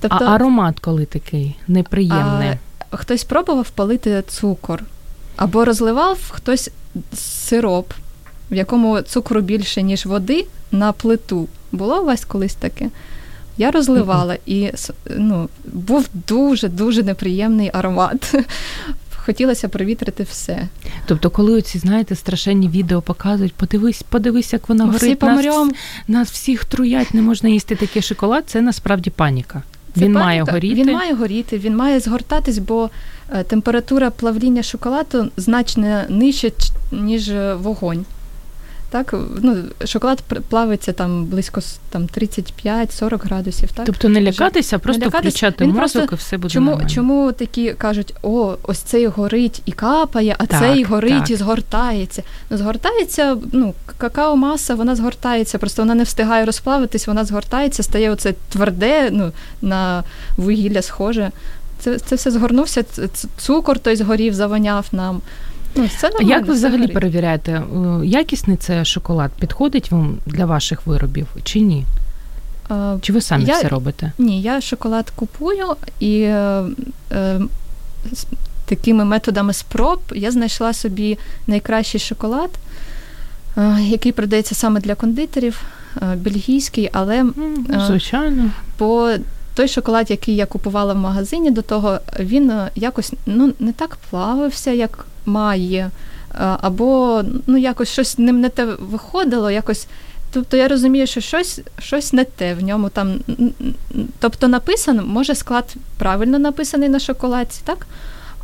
Тобто, А аромат коли такий неприємний. а, хтось пробував палити цукор, або розливав хтось сироп, в якому цукру більше, ніж води, на плиту. Було у вас колись таке? Я розливала, і ну, був дуже-дуже неприємний аромат. Хотілося провітрити все. Тобто, коли оці, знаєте, страшенні відео показують, подивись, подивись, як воно Ми всі. Нас, нас всіх труять, не можна їсти такий шоколад. Це насправді паніка. Це Він паніка. має горіти. Він має горіти, він має згортатись, бо е, температура плавління шоколаду значно нижча, ніж е, вогонь. Так, ну, шоколад плавиться там близько там, 35-40 градусів. Так? Тобто не лякатися, а просто лякатись. включати Він мозок просто- і все буде Чому, нормально. чому такі кажуть, о, ось цей горить і капає, а Так, цей горить так. і згортається. Ну, згортається, ну, какао-маса, вона згортається, просто вона не встигає розплавитись, вона згортається, стає оце тверде, ну, на вугілля схоже. Це, це все згорнувся, цукор той згорів, завоняв нам. Ну, це нормально, як ви взагалі горить. перевіряєте, е, якісний це шоколад? Підходить вам для ваших виробів чи ні? А, Чи ви самі Я- все робите? Ні, я шоколад купую і е, е, з такими методами спроб я знайшла собі найкращий шоколад, е, який продається саме для кондитерів, е, бельгійський, але М. Звичайно. по той шоколад, який я купувала в магазині до того, він е, якось ну, не так плавився, як має. Або ну, якось щось ним не те виходило, якось. Тобто я розумію, що щось щось не те в ньому там. Тобто написано, може склад правильно написаний на шоколадці, так?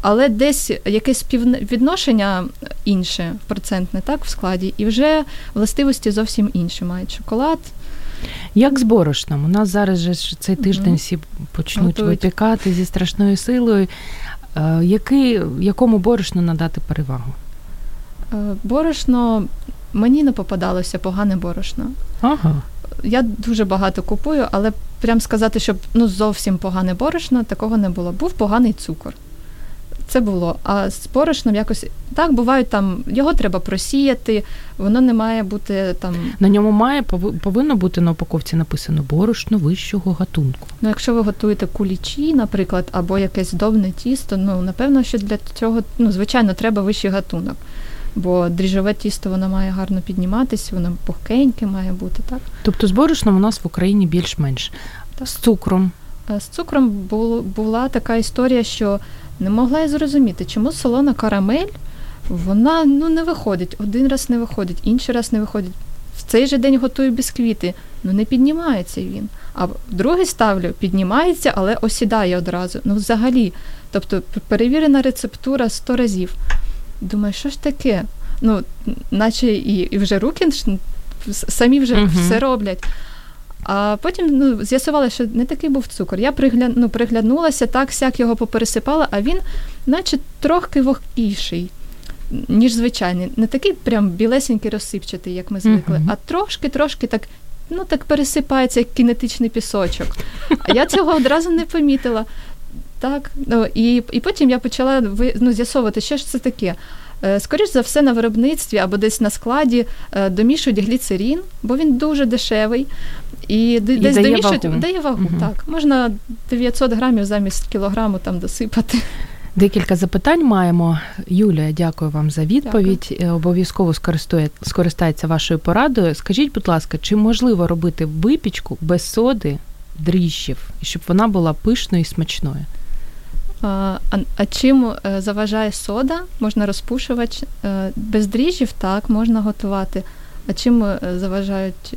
Але десь якесь співвідношення інше, процентне, так, в складі, і вже властивості зовсім інші мають шоколад. Як з борошном? У нас зараз же цей тиждень всі почнуть Готують. випікати зі страшною силою. Е, який, Якому борошну надати перевагу? Е, борошно мені не попадалося погане борошно. Ага. Я дуже багато купую, але прям сказати, щоб ну зовсім погане борошно, такого не було. Був поганий цукор. Це було. А з борошном якось так бувають там, його треба просіяти, воно не має бути там. На ньому має повинно бути на упаковці написано борошно вищого гатунку. Ну, якщо ви готуєте кулічі, наприклад, або якесь здобне тісто, ну напевно, що для цього ну, звичайно треба вищий гатунок. Бо дріжджове тісто воно має гарно підніматися, воно пухкеньке має бути, так? Тобто з борошном у нас в Україні більш-менш. Так. З цукром. З цукром була така історія, що не могла я зрозуміти, чому солона карамель вона ну, не виходить. Один раз не виходить, інший раз не виходить. В цей же день готую бісквіти, ну не піднімається він. А другий ставлю, піднімається, але осідає одразу. Ну, взагалі. Тобто перевірена рецептура сто разів. Думаю, що ж таке? Ну, наче і і вже руки самі вже uh все роблять. А потім ну, з'ясували, що не такий був цукор. Я пригля... ну, приглянулася, так сяк його попересипала, а він, наче трохи вогкіший, ніж звичайний. Не такий прям білесенький розсипчатий, як ми звикли, uh-huh. а трошки-трошки так. Ну, так пересипається, як кінетичний пісочок. А я цього одразу не помітила. Так, ну, І і потім я почала ну, з'ясовувати, що ж це таке. Е, Скоріше за все, на виробництві або десь на складі е, домішують гліцерін, бо він дуже дешевий. І, і десь дає вагу. дає вагу. Угу. Так, можна 900 грамів замість кілограму там досипати. Декілька запитань маємо. Юлія, дякую вам за відповідь. Дякую. Е, обов'язково скористається вашою порадою. Скажіть, будь ласка, чи можливо робити випічку без соди, дріжджів, щоб вона була пишною і смачною? А а чим е, заважає сода? Можна розпушувач. Е, без дріжджів так, можна готувати. А чим е, заважають?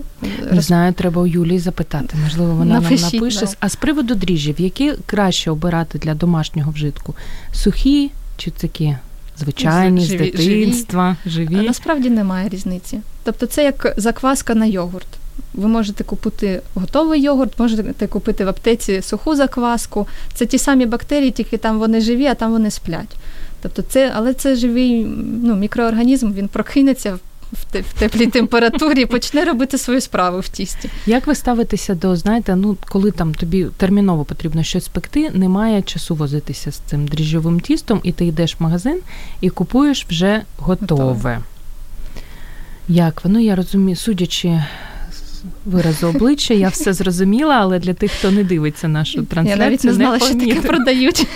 Не знаю, треба у Юлії запитати. Можливо, вона Напишіть, нам напише. Да. А з приводу дріжджів, які краще обирати для домашнього вжитку? Сухі чи такі звичайні, живі, з дитинства, живі? живі? Насправді немає різниці. Тобто це як закваска на йогурт. Ви можете купити готовий йогурт, можете купити в аптеці суху закваску. Це ті самі бактерії, тільки там вони живі, а там вони сплять. Тобто це, Але це живий ну, мікроорганізм, він прокинеться в теплій температурі почне робити свою справу в тісті. Як ви ставитеся до, знаєте, ну коли там тобі терміново потрібно щось спекти, немає часу возитися з цим дріжджовим тістом, і ти йдеш в магазин і купуєш вже готове. Готове. Як воно, я розумію, судячи виразу обличчя, я все зрозуміла, але для тих, хто не дивиться нашу трансляцію, я навіть не знала, не що таке продають.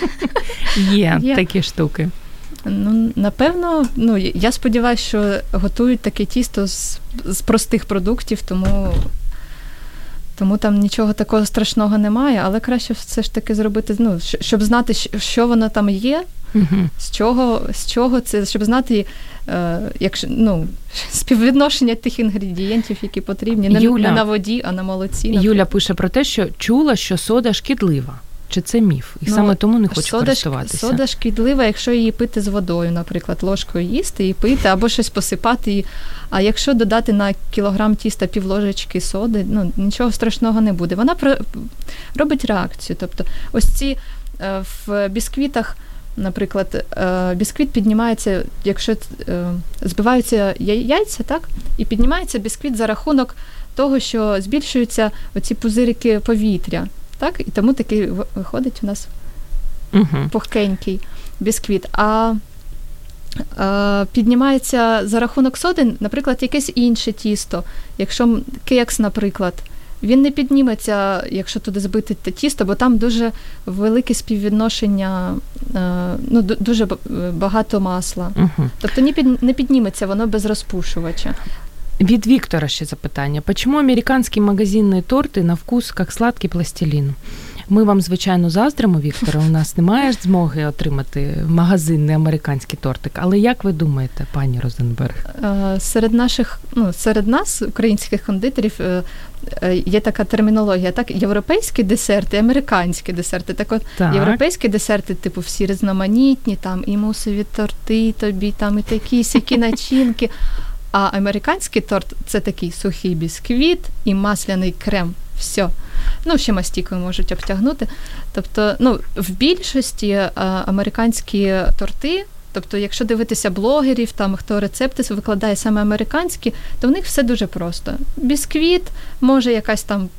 Є, Є такі штуки. Ну, напевно, ну я сподіваюся, що готують таке тісто з, з простих продуктів, тому тому там нічого такого страшного немає, але краще все ж таки зробити, ну, щоб знати, що воно там є, Угу. З чого з чого це, щоб знати, е, якщо ну, співвідношення тих інгредієнтів, які потрібні, не, Юля, не на воді, а на молоці. Наприклад. Юля пише про те, що чула, що сода шкідлива. Чи це міф? І ну, саме тому не хочу сода, користуватися. Сода шкідлива, якщо її пити з водою, наприклад, ложкою їсти і пити, або щось посипати. її. А якщо додати на кілограм тіста півложечки соди, ну нічого страшного не буде. Вона про, робить реакцію. Тобто, ось ці е, в бісквітах. Наприклад, е, бісквіт піднімається, якщо е, збиваються яйця, так, і піднімається бісквіт за рахунок того, що збільшуються оці пузирики повітря, так, і тому такий виходить у нас uh пухкенький бісквіт. А піднімається за рахунок соди, наприклад, якесь інше тісто, якщо кекс, наприклад. Він не підніметься, якщо туди збити тісто, бо там дуже велике співвідношення, е, ну дуже багато масла. uh Тобто не підніметься воно без розпушувача. Від Віктора ще запитання. Почему американські магазинні торти на вкус як сладкий пластилін? Ми вам, звичайно, заздримо, Вікторе. У нас немає змоги отримати магазинний американський тортик. Але як ви думаєте, пані Розенберг? Е, серед наших, ну серед нас, українських кондитерів, е, е, є така термінологія, так європейські десерти, американські десерти. Так, от Так. європейські десерти, типу, всі різноманітні, там і мусові торти, тобі там і такі сякі начинки. А американський торт це такий сухий бісквіт і масляний крем. Все. Ну, ще мастікою можуть обтягнути. Тобто, ну, в більшості а, американські торти, тобто, якщо дивитися блогерів, там хто рецепти викладає саме американські, то в них все дуже просто. Бісквіт, може якась там.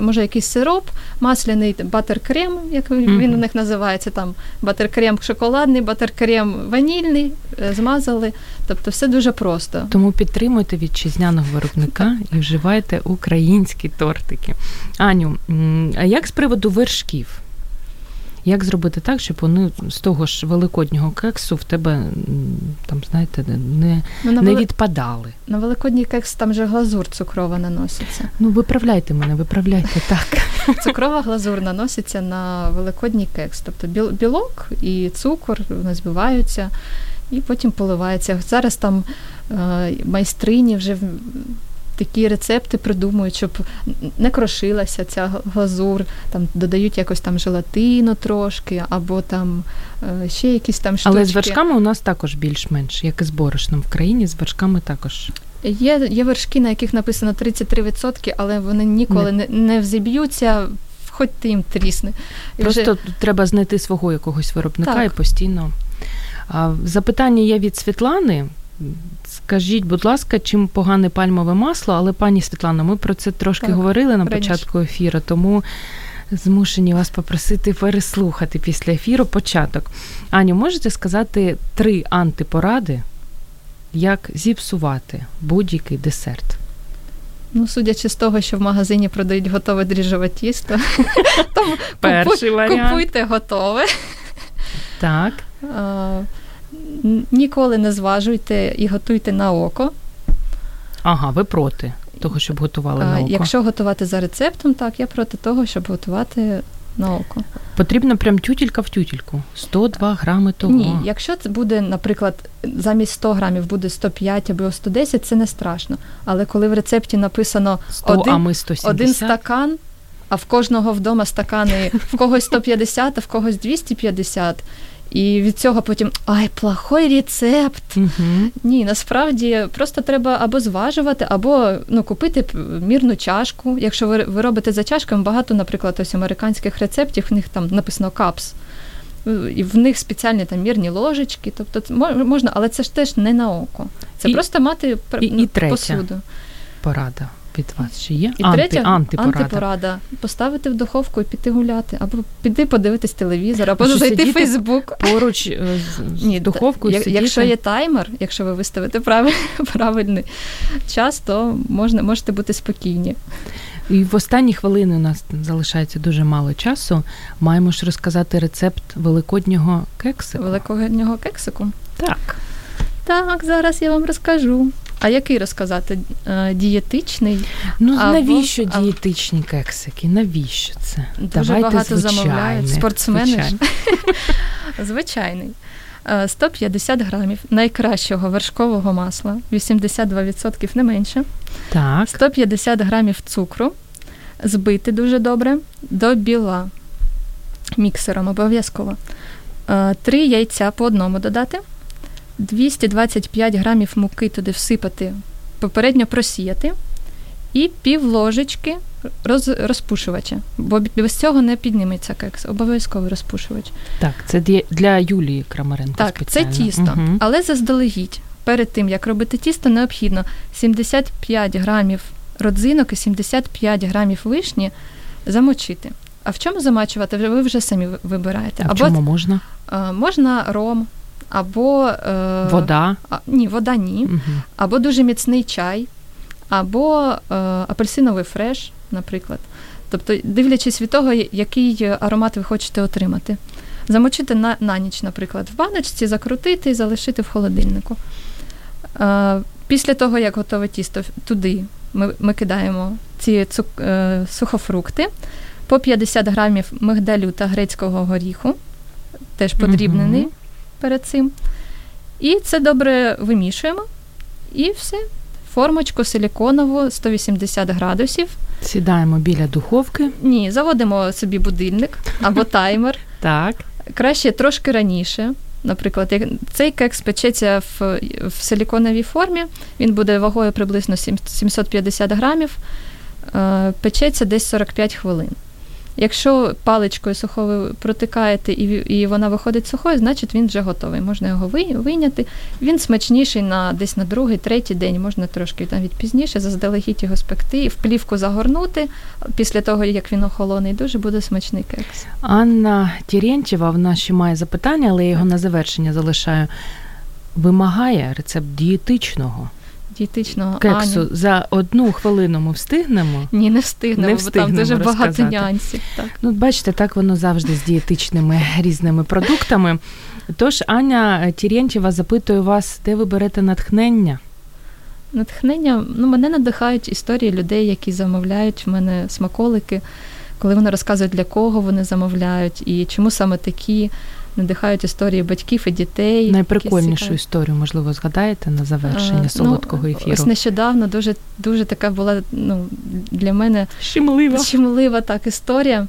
Може, якийсь сироп, масляний buttercream, як він Мгм. у них називається, там buttercream шоколадний, buttercream ванільний, е, змазали. Тобто все дуже просто. Тому підтримуйте вітчизняного виробника і вживайте українські тортики. Аню, а як з приводу вершків? Як зробити так, щоб вони з того ж великоднього кексу в тебе там, знаєте, не, Ну, не вели... відпадали? на великодній кекс там же глазур цукрова наноситься. Ну, виправляйте мене, виправляйте так. Цукрова глазур наноситься на великодній кекс. Тобто біл- білок і цукор вони збиваються і потім поливається. Зараз там е, майстрині вже такі рецепти придумують, щоб не крошилася ця глазур, там додають якось там желатину трошки, або там е, ще якісь там штучки. Але з вершками у нас також більш-менш, як і з борошном в країні, з вершками також. Є, є вершки, на яких написано 33%, але вони ніколи не, не взіб'ються, хоч ти їм трісни. І Просто вже- треба знайти свого якогось виробника Так. і постійно. Запитання є від Світлани. Скажіть, будь ласка, чим погане пальмове масло? Але пані Світлано, ми про це трошки Так, говорили на раніше. початку ефіру, тому змушені вас попросити переслухати після ефіру початок. Аню, можете сказати три антипоради, як зіпсувати будь-який десерт? Ну, судячи з того, що в магазині продають готове дріжджове тісто, Перший купуйте готове. Так. Ніколи не зважуйте і готуйте на око. Ага, ви проти того, щоб готували на око. Якщо готувати за рецептом, так, я проти того, щоб готувати на око. Потрібно прям тютілька в тютільку. 102 грами того. Ні, якщо це буде, наприклад, замість 100 грамів буде 105 або 110, це не страшно. Але коли в рецепті написано 100, один, а ми 170. один стакан, а в кожного вдома стакани, в когось 150, а в когось 250. І від цього потім ай, плохой рецепт. Угу. Ні, насправді просто треба або зважувати, або ну, купити мірну чашку. Якщо ви, ви робите за чашками, багато, наприклад, ось американських рецептів, в них там написано капс. І в них спеціальні там мірні ложечки, тобто можна, але це ж теж не на око. Це І- просто мати і- і ну, третя. посуду. Порада від вас ще є? І Анти, третя антипорада. антипорада. Поставити в духовку і піти гуляти, або піти подивитись телевізор, або Що зайти в Фейсбук. Поруч е, з, з Ні, духовкою як- сидіти. якщо є таймер, якщо ви виставите правиль, правильний час, то можна, можете бути спокійні. І в останні хвилини у нас залишається дуже мало часу. Маємо ж розказати рецепт великоднього кексику. Великого кексику. Так. Так, зараз я вам розкажу. А який розказати? Е, Дієтичний? Ну Або- навіщо дієтичні кексики? Навіщо це? Дуже Давайте багато звичайне, замовляють. Спортсмени ж. Звичайний. Е, 150 грамів найкращого вершкового масла, 82% не менше. Так. 150 грамів цукру, збити дуже добре до біла міксером обов'язково. Е, Три яйця по одному додати, 225 грамів муки туди всипати, попередньо просіяти, і пів ложечки роз, розпушувача, бо без цього не підніметься кекс. Обов'язково розпушувач. Так, це для- Юлії Крамаренко Так, це тісто, Мгм. але заздалегідь. Перед тим як робити тісто, необхідно 75 грамів родзинок і 75 грамів вишні замочити. А в чому замачувати? Ви вже самі вибираєте. А в чому можна? можна ром, або е, Вода. А, ні, вода ні. Мгм. Або дуже міцний чай, або е, апельсиновий фреш, наприклад. Тобто, дивлячись від того, який аромат ви хочете отримати. Замочити на, на ніч, наприклад, в баночці, закрутити і залишити в холодильнику. Е, Після того, як готове тісто, туди ми ми кидаємо ці цук, е, сухофрукти, по 50 грамів мигдалю та грецького горіху, теж подрібнений угу. Перед цим. І це добре вимішуємо. І все. Формочку силіконову 180 градусів. Сідаємо біля духовки. Ні, заводимо собі будильник або таймер. Так. Краще трошки раніше. Наприклад, як цей кекс печеться в в силіконовій формі, він буде вагою приблизно 750 грамів, е, печеться десь 45 хвилин. Якщо паличкою сухою протикаєте і і вона виходить сухою, значить він вже готовий. Можна його вийняти. Він смачніший на десь на другий, третій день, можна трошки навіть пізніше, заздалегідь його спекти, в плівку загорнути після того, як він охолоний, дуже буде смачний кекс. Анна Тірєнтєва, в нас ще має запитання, але я його на завершення залишаю. Вимагає рецепт дієтичного дієтичного кексу Аню. за одну хвилину ми встигнемо? Ні, не встигнемо, не встигнемо бо там дуже розказати. багато нюансів. Так. Ну, бачите, так воно завжди з дієтичними різними продуктами. Тож Аня Тірєнтєва запитує вас, де ви берете натхнення? Натхнення, ну, мене надихають історії людей, які замовляють в мене смаколики, коли вони розказують, для кого вони замовляють і чому саме такі надихають історії батьків і дітей. Найприкольнішу історію, можливо, згадаєте на завершення а, солодкого ну, ефіру? Ось нещодавно дуже дуже така була ну, для мене щемлива щемлива так історія.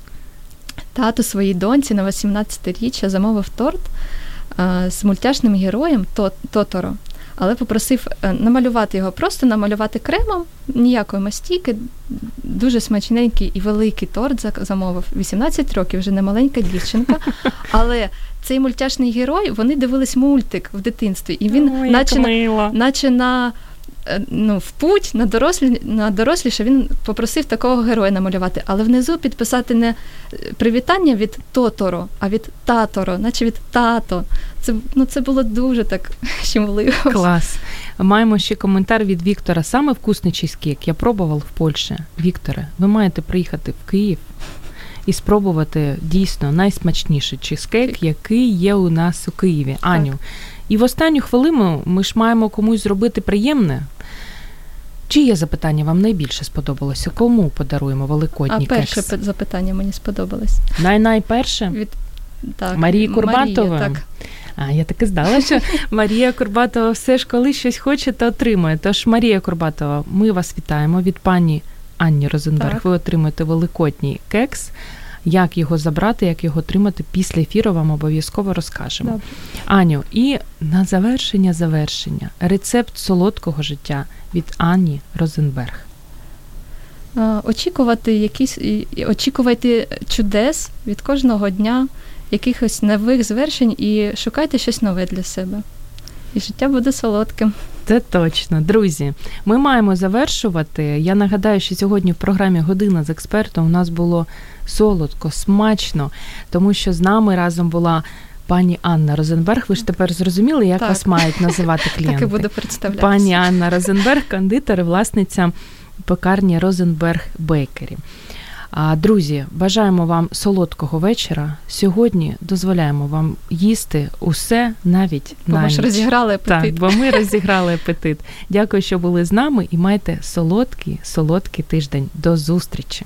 Тато своїй доньці на 18-річчя замовив торт а, з мультяшним героєм Тоторо але попросив е, намалювати його, просто намалювати кремом, ніякої мастійки, дуже смачненький і великий торт замовив. 18 років, вже не маленька дівчинка. Але цей мультяшний герой, вони дивились мультик в дитинстві, і він, Ой, наче, на, наче на. Е, ну, в путь на дорослі на доросліше він попросив такого героя намалювати, але внизу підписати не е, привітання від Тоторо, а від Таторо, наче від тато. Це ну це було дуже так щемливо. Клас. Маємо ще коментар від Віктора. Саме вкусний чизкейк я пробував в Польщі. Вікторе, ви маєте приїхати в Київ і спробувати дійсно найсмачніший чизкейк, який є у нас у Києві. Аню. І в останню хвилину ми ж маємо комусь зробити приємне. Чиє запитання вам найбільше сподобалося? Кому подаруємо великодній кекс? А перше запитання мені сподобалось. Най-найперше? Від так, Марії Курбатової? Марія, так. А я таки здала, що Марія Курбатова все ж коли щось хоче, то отримує. Тож, Марія Курбатова, ми вас вітаємо від пані Анні Розенберг. Так. Ви отримаєте великодній кекс. Як його забрати, як його отримати після ефіру, вам обов'язково розкажемо. Добре. Аню, і на завершення завершення рецепт солодкого життя від Ані Розенберг. Очікувати якісь очікувати чудес від кожного дня, якихось нових звершень і шукайте щось нове для себе. І життя буде солодким. Це точно, друзі. Ми маємо завершувати. Я нагадаю, що сьогодні в програмі Година з експертом у нас було солодко, смачно, тому що з нами разом була. Пані Анна Розенберг, ви ж тепер зрозуміли, як так. вас мають називати клієнти? Так і буду представляти. Пані Анна Розенберг, кондитер і власниця пекарні Розенберг Бейкері. Друзі, бажаємо вам солодкого вечора. Сьогодні дозволяємо вам їсти усе навіть бо на ми ж розіграли апетит. Так, бо ми розіграли апетит. Дякую, що були з нами, і майте солодкий, солодкий тиждень. До зустрічі.